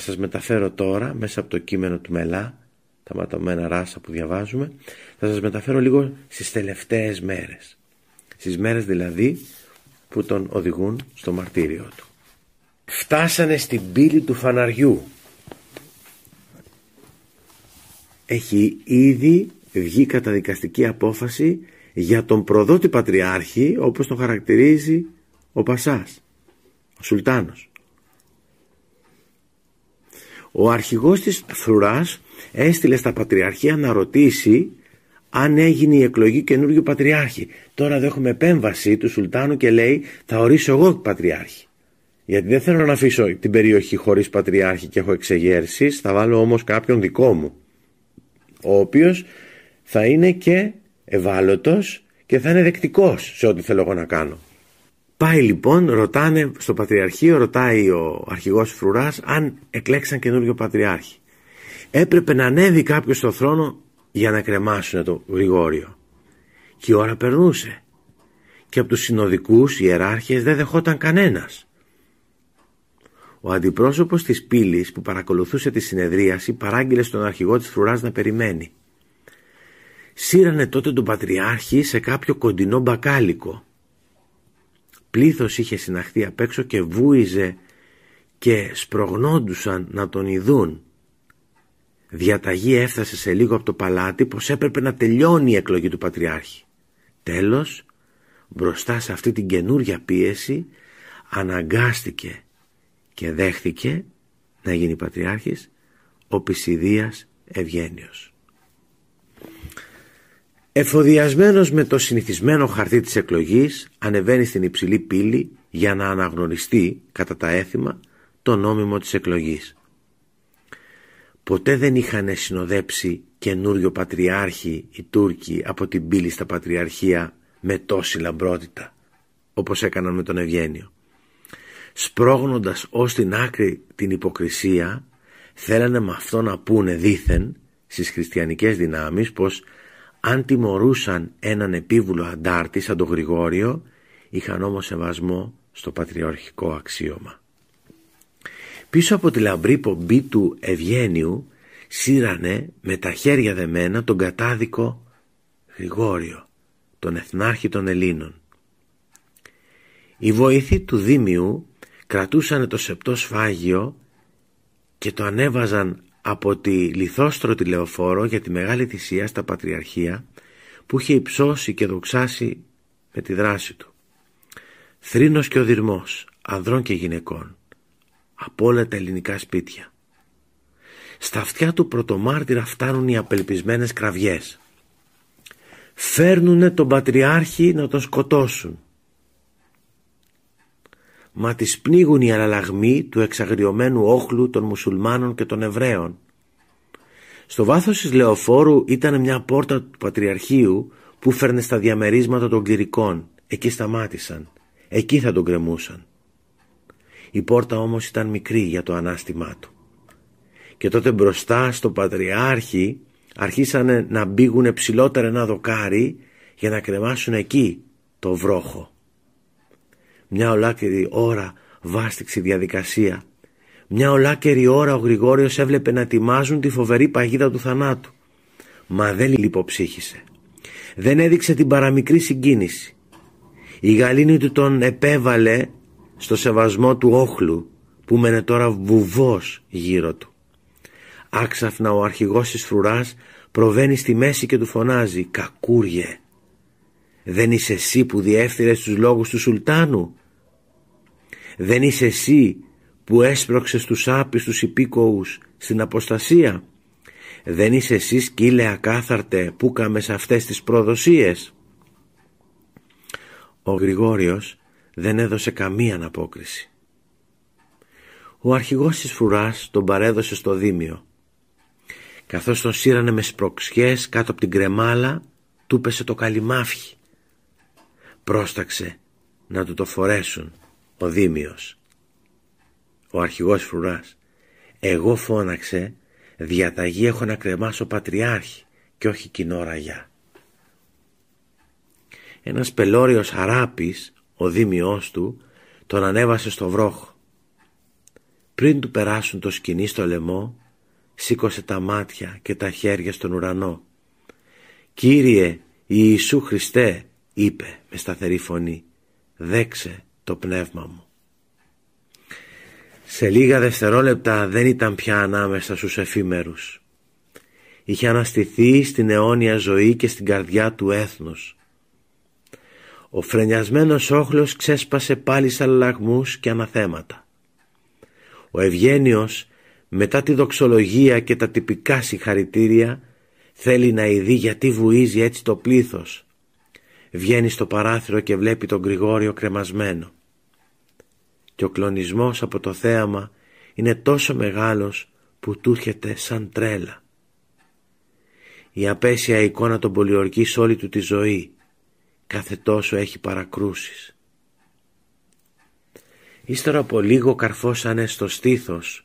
σας μεταφέρω τώρα μέσα από το κείμενο του Μελά τα ματωμένα ράσα που διαβάζουμε θα σας μεταφέρω λίγο στις τελευταίες μέρες. Στις μέρες δηλαδή που τον οδηγούν στο μαρτύριο του. Φτάσανε στην πύλη του φαναριού. Έχει ήδη βγει καταδικαστική απόφαση για τον προδότη πατριάρχη όπως τον χαρακτηρίζει ο Πασάς, ο Σουλτάνος. Ο αρχηγός της φρουράς έστειλε στα πατριαρχία να ρωτήσει αν έγινε η εκλογή καινούργιου πατριάρχη. Τώρα δέχομαι επέμβαση του Σουλτάνου και λέει θα ορίσω εγώ πατριάρχη. Γιατί δεν θέλω να αφήσω την περιοχή χωρίς πατριάρχη και έχω εξεγέρσεις, θα βάλω όμως κάποιον δικό μου, ο οποίος θα είναι και ευάλωτος και θα είναι δεκτικός σε ό,τι θέλω εγώ να κάνω. Πάει λοιπόν, ρωτάνε στο Πατριαρχείο, ρωτάει ο αρχηγός Φρουράς αν εκλέξαν καινούριο Πατριάρχη. Έπρεπε να ανέβει κάποιος στο θρόνο για να κρεμάσουν το Γρηγόριο. Και η ώρα περνούσε. Και από τους συνοδικούς ιεράρχες δεν δεχόταν κανένας. Ο αντιπρόσωπος της πύλης που παρακολουθούσε τη συνεδρίαση παράγγειλε στον αρχηγό της Φρουράς να περιμένει. Σύρανε τότε τον Πατριάρχη σε κάποιο κοντινό μπακάλικο. Πλήθος είχε συναχθεί απ' έξω και βούιζε και σπρογνόντουσαν να τον ειδούν. Διαταγή έφτασε σε λίγο από το παλάτι πως έπρεπε να τελειώνει η εκλογή του Πατριάρχη. Τέλος, μπροστά σε αυτή την καινούρια πίεση αναγκάστηκε και δέχθηκε να γίνει Πατριάρχης ο Πισιδίας Ευγένιος. Εφοδιασμένος με το συνηθισμένο χαρτί της εκλογής ανεβαίνει στην υψηλή πύλη για να αναγνωριστεί κατά τα έθιμα το νόμιμο της εκλογής. Ποτέ δεν είχαν συνοδέψει καινούριο πατριάρχη οι Τούρκοι από την πύλη στα πατριαρχία με τόση λαμπρότητα όπως έκαναν με τον Ευγένιο. Σπρώγνοντας ως την άκρη την υποκρισία θέλανε με αυτό να πούνε δήθεν στις χριστιανικές δυνάμεις πως αν τιμωρούσαν έναν επίβουλο αντάρτη σαν τον Γρηγόριο είχαν όμως σεβασμό στο πατριαρχικό αξίωμα. Πίσω από τη λαμπρή πομπή του Ευγένιου σύρανε με τα χέρια δεμένα τον κατάδικο Γρηγόριο, τον εθνάρχη των Ελλήνων. Οι βοηθοί του Δήμιου κρατούσαν το σεπτό σφάγιο και το ανέβαζαν από τη λιθόστρωτη λεωφόρο για τη μεγάλη θυσία στα Πατριαρχία που είχε υψώσει και δοξάσει με τη δράση του. Θρήνος και ο δυρμός, ανδρών και γυναικών, από όλα τα ελληνικά σπίτια. Στα αυτιά του πρωτομάρτυρα φτάνουν οι απελπισμένες κραυγές. Φέρνουνε τον Πατριάρχη να τον σκοτώσουν μα τις πνίγουν οι αναλλαγμοί του εξαγριωμένου όχλου των μουσουλμάνων και των Εβραίων. Στο βάθος της λεωφόρου ήταν μια πόρτα του Πατριαρχείου που φέρνε στα διαμερίσματα των κληρικών. Εκεί σταμάτησαν. Εκεί θα τον κρεμούσαν. Η πόρτα όμως ήταν μικρή για το ανάστημά του. Και τότε μπροστά στο Πατριάρχη αρχίσανε να μπήγουν ψηλότερα ένα δοκάρι για να κρεμάσουν εκεί το βρόχο. Μια ολάκερη ώρα βάστηξε η διαδικασία. Μια ολάκερη ώρα ο Γρηγόριος έβλεπε να ετοιμάζουν τη φοβερή παγίδα του θανάτου. Μα δεν λιποψύχησε. Δεν έδειξε την παραμικρή συγκίνηση. Η γαλήνη του τον επέβαλε στο σεβασμό του όχλου που μένε τώρα βουβός γύρω του. Άξαφνα ο αρχηγός της φρουράς προβαίνει στη μέση και του φωνάζει «Κακούριε, δεν είσαι εσύ που διέφθυρες τους λόγους του Σουλτάνου; Δεν είσαι εσύ που έσπρωξες τους άπιστους υπήκοους στην αποστασία; Δεν είσαι εσύ σκύλε ακάθαρτε που κάμες αυτές τις προδοσίες; Ο Γρηγόριος δεν έδωσε καμία αναπόκριση. Ο αρχηγός της φρουράς τον παρέδωσε στο δίμιο. Καθώς τον σύρανε με σπροξιές κάτω από την κρεμάλα, του πέσε το καλυμάφι. Πρόσταξε να του το φορέσουν ο Δήμιος, ο αρχηγός φρουράς. Εγώ φώναξε, διαταγή έχω να κρεμάσω πατριάρχη και όχι κοινό ραγιά. Ένας πελώριος αράπης, ο Δήμιος του, τον ανέβασε στο βρόχο. πριν του περάσουν το σκηνή στο λαιμό, σήκωσε τα μάτια και τα χέρια στον ουρανό. «Κύριε Ιησού Χριστέ», είπε με σταθερή φωνή, «δέξε το πνεύμα μου». Σε λίγα δευτερόλεπτα δεν ήταν πια ανάμεσα στους εφήμερους. Είχε αναστηθεί στην αιώνια ζωή και στην καρδιά του έθνους. Ο φρενιασμένος όχλος ξέσπασε πάλι σε αλλαγμούς και αναθέματα. Ο Ευγένιος μετά τη δοξολογία και τα τυπικά συγχαρητήρια θέλει να ειδεί γιατί βουίζει έτσι το πλήθος. Βγαίνει στο παράθυρο και βλέπει τον Γρηγόριο κρεμασμένο. Και ο κλονισμός από το θέαμα είναι τόσο μεγάλος που του έρχεται σαν τρέλα. Η απέσια εικόνα τον πολιορκεί σε όλη του τη ζωή. Κάθε τόσο έχει παρακρούσεις. Ύστερα από λίγο καρφώσανε στο στήθος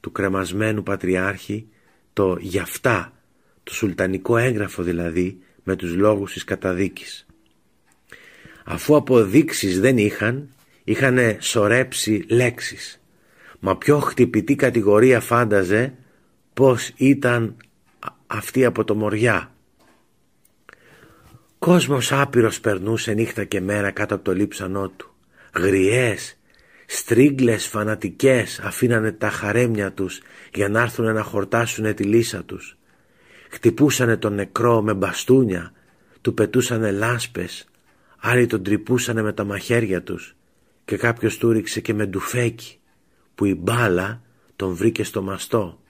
του κρεμασμένου πατριάρχη το «γιαυτά», το σουλτανικό έγγραφο δηλαδή με τους λόγους της καταδίκης. Αφού αποδείξεις δεν είχαν, είχαν σωρέψει λέξεις. Μα πιο χτυπητή κατηγορία φάνταζε πως ήταν αυτή από το Μοριά. Κόσμος άπειρος περνούσε νύχτα και μέρα κάτω από το λείψανό του. Γριές, Στρίγκλες φανατικές αφήνανε τα χαρέμια τους για να έρθουν να χορτάσουν τη λύσα τους. Χτυπούσανε τον νεκρό με μπαστούνια, του πετούσανε λάσπες, άλλοι τον τρυπούσανε με τα μαχαίρια τους και κάποιος του ρίξε και με ντουφέκι που η μπάλα τον βρήκε στο μαστό.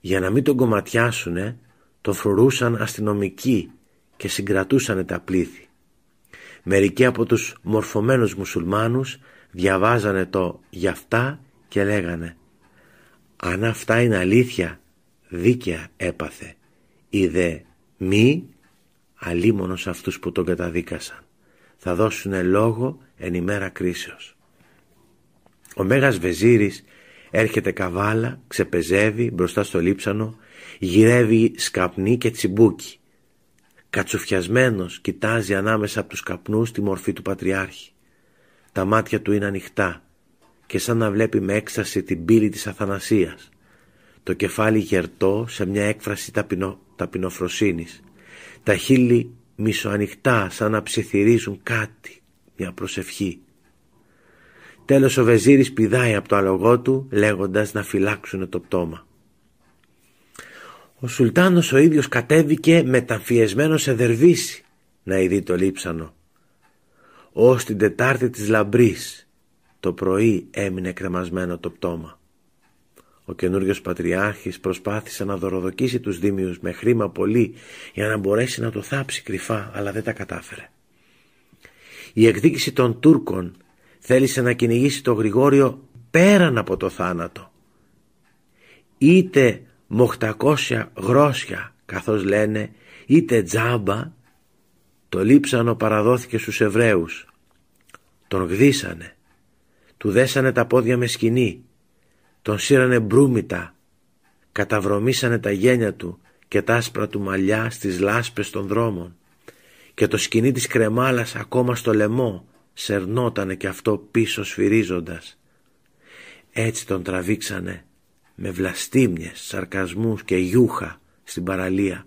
Για να μην τον κομματιάσουνε τον φρουρούσαν αστυνομικοί και συγκρατούσανε τα πλήθη. Μερικοί από τους μορφωμένους μουσουλμάνους διαβάζανε το «γι' αυτά» και λέγανε «Αν αυτά είναι αλήθεια, δίκαια έπαθε, είδε μη αλίμονος αυτούς που τον καταδίκασαν. Θα δώσουνε λόγο εν ημέρα κρίσεως». Ο Μέγας Βεζίρης έρχεται καβάλα, ξεπεζεύει μπροστά στο λείψανο, γυρεύει σκαπνί και τσιμπούκι. Κατσουφιασμένος κοιτάζει ανάμεσα από τους καπνούς τη μορφή του Πατριάρχη. Τα μάτια του είναι ανοιχτά και σαν να βλέπει με έκσταση την πύλη της αθανασίας. Το κεφάλι γερτό σε μια έκφραση ταπεινο, ταπεινοφροσύνης. Τα χείλη μισοανοιχτά σαν να ψιθυρίζουν κάτι, μια προσευχή. Τέλος ο Βεζίρης πηδάει από το αλογό του λέγοντας να φυλάξουν το πτώμα. Ο Σουλτάνος ο ίδιος κατέβηκε μεταμφιεσμένος σε δερβίση να ειδεί το λείψανο ως την Τετάρτη της Λαμπρής το πρωί έμεινε κρεμασμένο το πτώμα. Ο καινούριος πατριάρχης προσπάθησε να δωροδοκίσει τους δήμιους με χρήμα πολύ για να μπορέσει να το θάψει κρυφά αλλά δεν τα κατάφερε. Η εκδίκηση των Τούρκων θέλησε να κυνηγήσει το Γρηγόριο πέραν από το θάνατο. Είτε με 800 γρόσια καθώς λένε είτε τζάμπα το λείψανο παραδόθηκε στους Εβραίους. Τον γδίσανε. Του δέσανε τα πόδια με σκηνή. Τον σύρανε μπρούμητα. Καταβρωμίσανε τα γένια του και τα άσπρα του μαλλιά στις λάσπες των δρόμων. Και το σκηνή της κρεμάλας ακόμα στο λαιμό σερνότανε και αυτό πίσω σφυρίζοντας. Έτσι τον τραβήξανε με βλαστήμιες, σαρκασμούς και γιούχα στην παραλία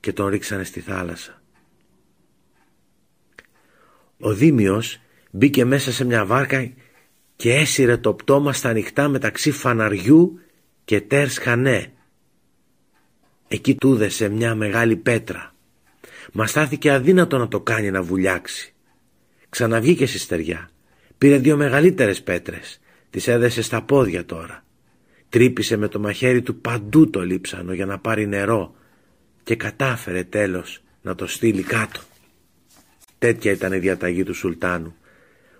και τον ρίξανε στη θάλασσα. Ο Δήμιος μπήκε μέσα σε μια βάρκα και έσυρε το πτώμα στα ανοιχτά μεταξύ φαναριού και τέρς χανέ. Εκεί τούδεσε μια μεγάλη πέτρα. Μα στάθηκε αδύνατο να το κάνει να βουλιάξει. Ξαναβγήκε στη στεριά. Πήρε δύο μεγαλύτερες πέτρες. Τις έδεσε στα πόδια τώρα. Τρύπησε με το μαχαίρι του παντού το λείψανο για να πάρει νερό και κατάφερε τέλος να το στείλει κάτω. Τέτοια ήταν η διαταγή του Σουλτάνου,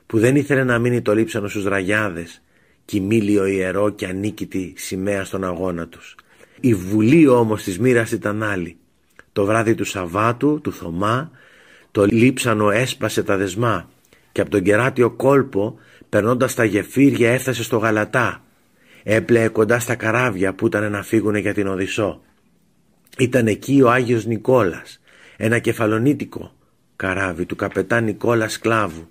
που δεν ήθελε να μείνει το λείψανο στους ραγιάδες, κοιμήλιο ιερό και ανίκητη σημαία στον αγώνα τους. Η βουλή όμως της μοίρας ήταν άλλη. Το βράδυ του Σαββάτου, του Θωμά, το λείψανο έσπασε τα δεσμά και από τον κεράτιο κόλπο, περνώντας τα γεφύρια, έφτασε στο Γαλατά. Έπλεε κοντά στα καράβια που ήταν να φύγουν για την Οδυσσό. Ήταν εκεί ο Άγιος Νικόλας, ένα κεφαλονίτικο καράβι του καπετάν Νικόλα Σκλάβου.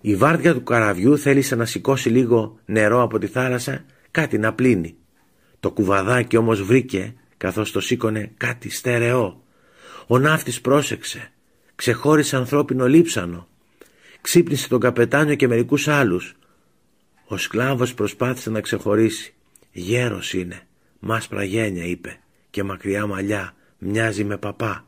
Η βάρδια του καραβιού θέλησε να σηκώσει λίγο νερό από τη θάλασσα, κάτι να πλύνει. Το κουβαδάκι όμως βρήκε, καθώς το σήκωνε, κάτι στερεό. Ο ναύτης πρόσεξε, ξεχώρισε ανθρώπινο λείψανο. Ξύπνησε τον καπετάνιο και μερικούς άλλους. Ο σκλάβος προσπάθησε να ξεχωρίσει. Γέρος είναι, μάσπρα γένια είπε και μακριά μαλλιά, μοιάζει με παπά.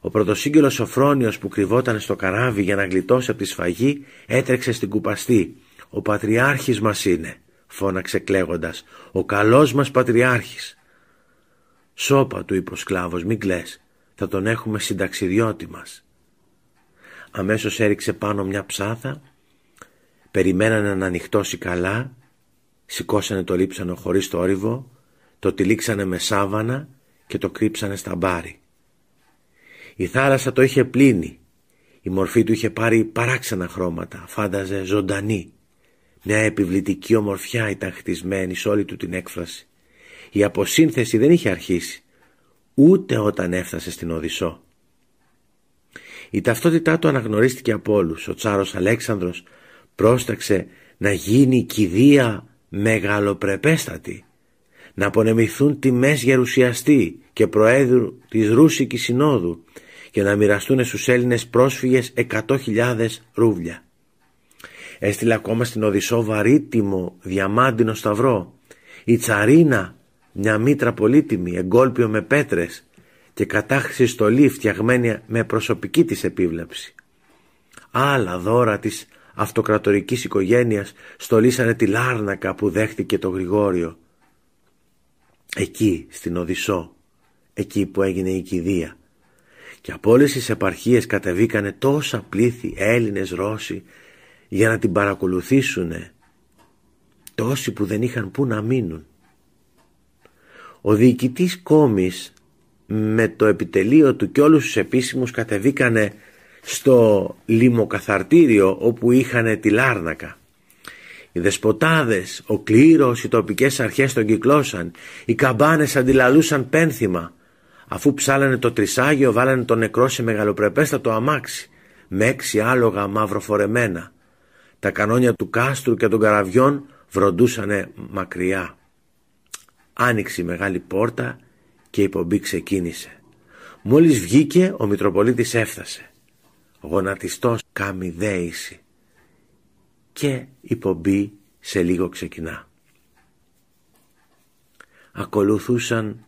Ο πρωτοσύγγελος Σοφρόνιος που κρυβόταν στο καράβι για να γλιτώσει από τη σφαγή έτρεξε στην κουπαστή. «Ο πατριάρχης μας είναι», φώναξε κλαίγοντας, «ο καλός μας πατριάρχης». «Σώπα», του είπε ο σκλάβος, «μην κλαις, θα τον έχουμε συνταξιδιώτη μας». Αμέσως έριξε πάνω μια ψάθα, περιμένανε να ανοιχτώσει καλά, σηκώσανε το λείψανο χωρίς το όριβο, το τυλίξανε με σάβανα και το κρύψανε στα μπάρι. Η θάλασσα το είχε πλύνει. Η μορφή του είχε πάρει παράξενα χρώματα, φάνταζε ζωντανή. Μια επιβλητική ομορφιά ήταν χτισμένη σε όλη του την έκφραση. Η αποσύνθεση δεν είχε αρχίσει, ούτε όταν έφτασε στην Οδυσσό. Η ταυτότητά του αναγνωρίστηκε από όλους. Ο Τσάρος Αλέξανδρος πρόσταξε να γίνει κηδεία μεγαλοπρεπέστατη, να απονεμηθούν τιμές γερουσιαστή και προέδρου της Ρούσικης Συνόδου και να μοιραστούν στους Έλληνες πρόσφυγες 100.000 ρούβλια. Έστειλε ακόμα στην Οδυσσό βαρύτιμο διαμάντινο σταυρό, η Τσαρίνα μια μήτρα πολύτιμη, εγκόλπιο με πέτρες και κατάχρηση στολή φτιαγμένη με προσωπική της επίβλεψη. Άλλα δώρα της αυτοκρατορικής οικογένειας στολίσανε τη Λάρνακα που δέχτηκε το Γρηγόριο. Εκεί στην Οδυσσό, εκεί που έγινε η κηδεία και από όλες τις επαρχίες κατεβήκανε τόσα πλήθη Έλληνες Ρώσοι για να την παρακολουθήσουν τόσοι που δεν είχαν που να μείνουν. Ο διοικητής Κόμης με το επιτελείο του και όλους τους επίσημους κατεβήκανε στο λιμοκαθαρτήριο όπου είχαν τη Λάρνακα. Οι δεσποτάδες, ο κλήρος, οι τοπικές αρχές τον κυκλώσαν, οι καμπάνες αντιλαλούσαν πένθυμα, Αφού ψάλανε το τρισάγιο βάλανε το νεκρό σε μεγαλοπρεπέστατο αμάξι με έξι άλογα μαυροφορεμένα. Τα κανόνια του κάστρου και των καραβιών βροντούσανε μακριά. Άνοιξε η μεγάλη πόρτα και η πομπή ξεκίνησε. Μόλις βγήκε ο Μητροπολίτης έφτασε. Γονατιστός κάμει δέηση. Και η πομπή σε λίγο ξεκινά. Ακολουθούσαν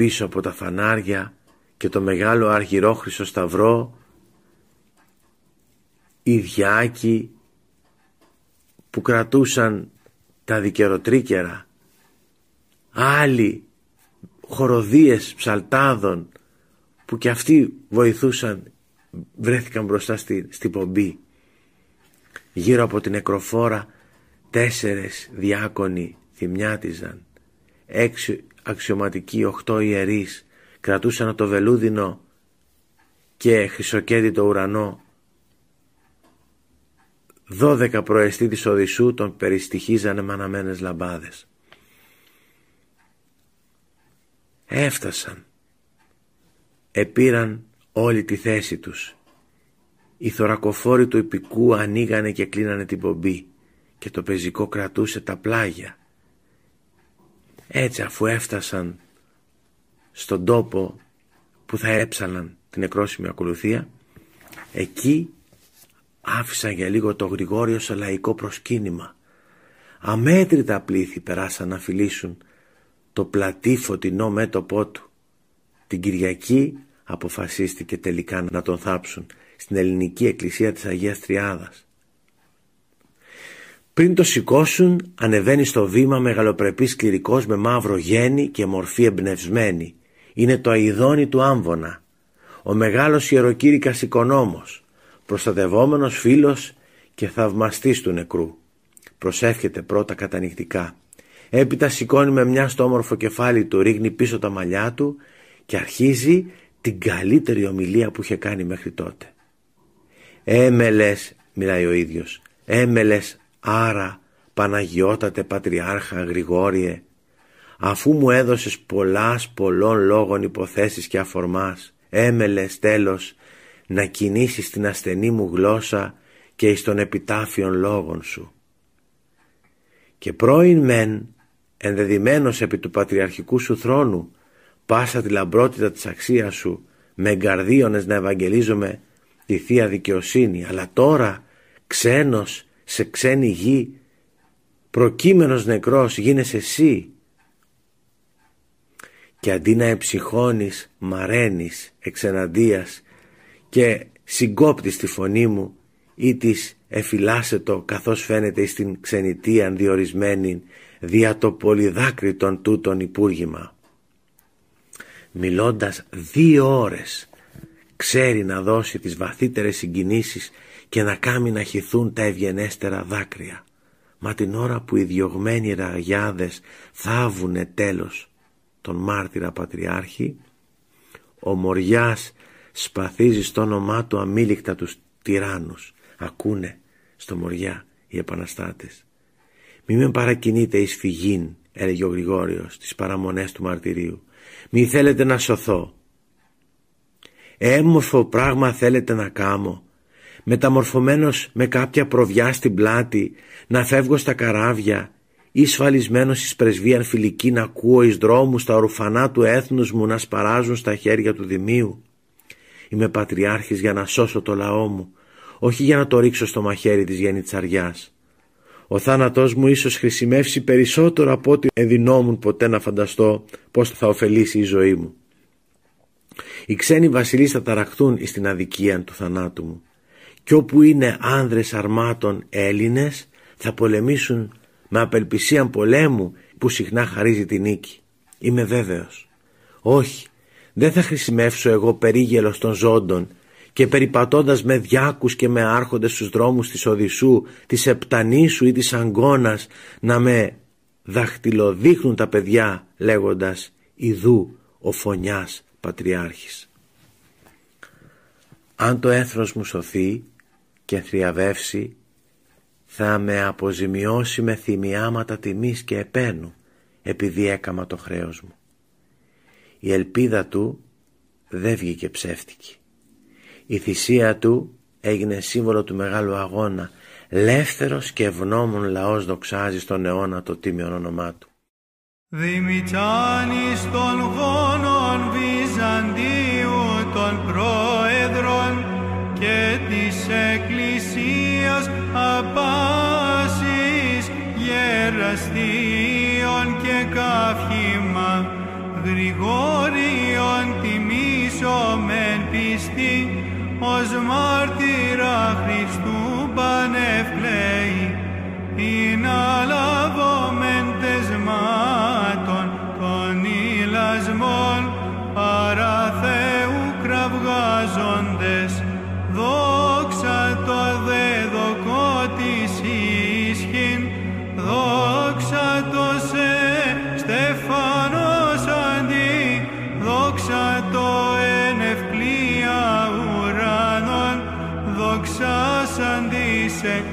πίσω από τα φανάρια και το μεγάλο αργυρόχρυσο σταυρό οι διάκοι που κρατούσαν τα δικαιροτρίκερα άλλοι χοροδίες ψαλτάδων που και αυτοί βοηθούσαν βρέθηκαν μπροστά στη, στη πομπή. Γύρω από την νεκροφόρα τέσσερες διάκονοι θυμιάτιζαν. Έξι αξιωματικοί οχτώ ιερείς κρατούσαν το βελούδινο και το ουρανό δώδεκα προεστή της Οδυσσού τον περιστοιχίζανε με αναμένες λαμπάδες. Έφτασαν. Επήραν όλη τη θέση τους. Οι θωρακοφόροι του υπηκού ανοίγανε και κλείνανε την πομπή και το πεζικό κρατούσε τα πλάγια έτσι αφού έφτασαν στον τόπο που θα έψαλαν την νεκρόσιμη ακολουθία εκεί άφησαν για λίγο το Γρηγόριο σε λαϊκό προσκύνημα. Αμέτρητα πλήθη περάσαν να φιλήσουν το πλατή φωτεινό μέτωπό του. Την Κυριακή αποφασίστηκε τελικά να τον θάψουν στην ελληνική εκκλησία της Αγίας Τριάδας. Πριν το σηκώσουν ανεβαίνει στο βήμα μεγαλοπρεπής κληρικός με μαύρο γέννη και μορφή εμπνευσμένη. Είναι το αηδόνι του Άμβονα. Ο μεγάλος ιεροκήρυκας οικονόμος, προστατευόμενος φίλος και θαυμαστής του νεκρού. Προσεύχεται πρώτα κατανυχτικά. Έπειτα σηκώνει με μια στο όμορφο κεφάλι του, ρίχνει πίσω τα μαλλιά του και αρχίζει την καλύτερη ομιλία που είχε κάνει μέχρι τότε. «Έμελες», μιλάει ο ίδιος, «έμελες Άρα Παναγιώτατε Πατριάρχα Γρηγόριε αφού μου έδωσες πολλάς πολλών λόγων υποθέσεις και αφορμάς έμελες τέλος να κινήσεις την ασθενή μου γλώσσα και εις των επιτάφιων λόγων σου. Και πρώην μεν ενδεδειμένος επί του πατριαρχικού σου θρόνου πάσα τη λαμπρότητα της αξίας σου με εγκαρδίωνες να ευαγγελίζομαι τη Θεία Δικαιοσύνη αλλά τώρα ξένος σε ξένη γη προκείμενος νεκρός γίνεσαι εσύ και αντί να εψυχώνεις μαραίνεις εξεναντίας και συγκόπτεις τη φωνή μου ή της εφυλάσσετο καθώς φαίνεται στην ξενιτή ανδιορισμένη δια το πολυδάκρυτον τούτον υπούργημα. Μιλώντας δύο ώρες ξέρει να δώσει τις βαθύτερες συγκινήσεις και να κάνει να χυθούν τα ευγενέστερα δάκρυα. Μα την ώρα που οι διωγμένοι ραγιάδες θάβουνε τέλος τον μάρτυρα πατριάρχη, ο Μοριάς σπαθίζει στο όνομά του αμήλικτα τους τυράννους. Ακούνε στο Μοριά οι επαναστάτες. Μη με παρακινείτε εις φυγήν, έλεγε ο Γρηγόριος, τις παραμονές του μαρτυρίου. Μη θέλετε να σωθώ. Έμορφο πράγμα θέλετε να κάμω. Μεταμορφωμένος με κάποια προβιά στην πλάτη, να φεύγω στα καράβια ή σφαλισμένος εις πρεσβείαν φιλική να ακούω εις δρόμους τα ορφανά του έθνους μου να σπαράζουν στα χέρια του Δημίου. Είμαι πατριάρχης για να σώσω το λαό μου, όχι για να το ρίξω στο μαχαίρι της γενιτσαριάς. Ο θάνατός μου ίσως χρησιμεύσει περισσότερο από ό,τι ενδυνόμουν ποτέ να φανταστώ πώς θα ωφελήσει η ζωή μου. Οι ξένοι βασιλείς θα ταραχτούν στην αδικία του θανάτου μου και όπου είναι άνδρες αρμάτων Έλληνες θα πολεμήσουν με απελπισία πολέμου που συχνά χαρίζει τη νίκη. Είμαι βέβαιος. Όχι, δεν θα χρησιμεύσω εγώ περίγελος των ζώντων και περιπατώντας με διάκους και με άρχοντες στους δρόμους της Οδυσσού, της Επτανήσου ή της Αγκώνας να με δαχτυλοδείχνουν τα παιδιά λέγοντας «Ιδού ο φωνιάς πατριάρχης». Αν το έθνος μου σωθεί και θριαβεύσει θα με αποζημιώσει με θυμιάματα τιμής και επένου επειδή έκαμα το χρέος μου. Η ελπίδα του δεν βγήκε ψεύτικη. Η θυσία του έγινε σύμβολο του μεγάλου αγώνα. Λεύθερος και ευγνώμων λαός δοξάζει στον αιώνα το τίμιο όνομά του. Δημητάνης των γόνων Βυζαντίου των πρόεδρων και της Εκκλησίας απάσης γεραστίων και καύχημα Γρηγόριον τιμήσομεν πιστή ως μάρτυρα Χριστού πανευκλαίη την αλαβόμεν τεσμάτων των ηλασμών παρά Θεού κραυγάζοντες δόξα το δεδοκό της ίσχυν δόξα το σε Στεφανός αντί δόξα το εν ευκλία ουρανών δοξάσαντι σε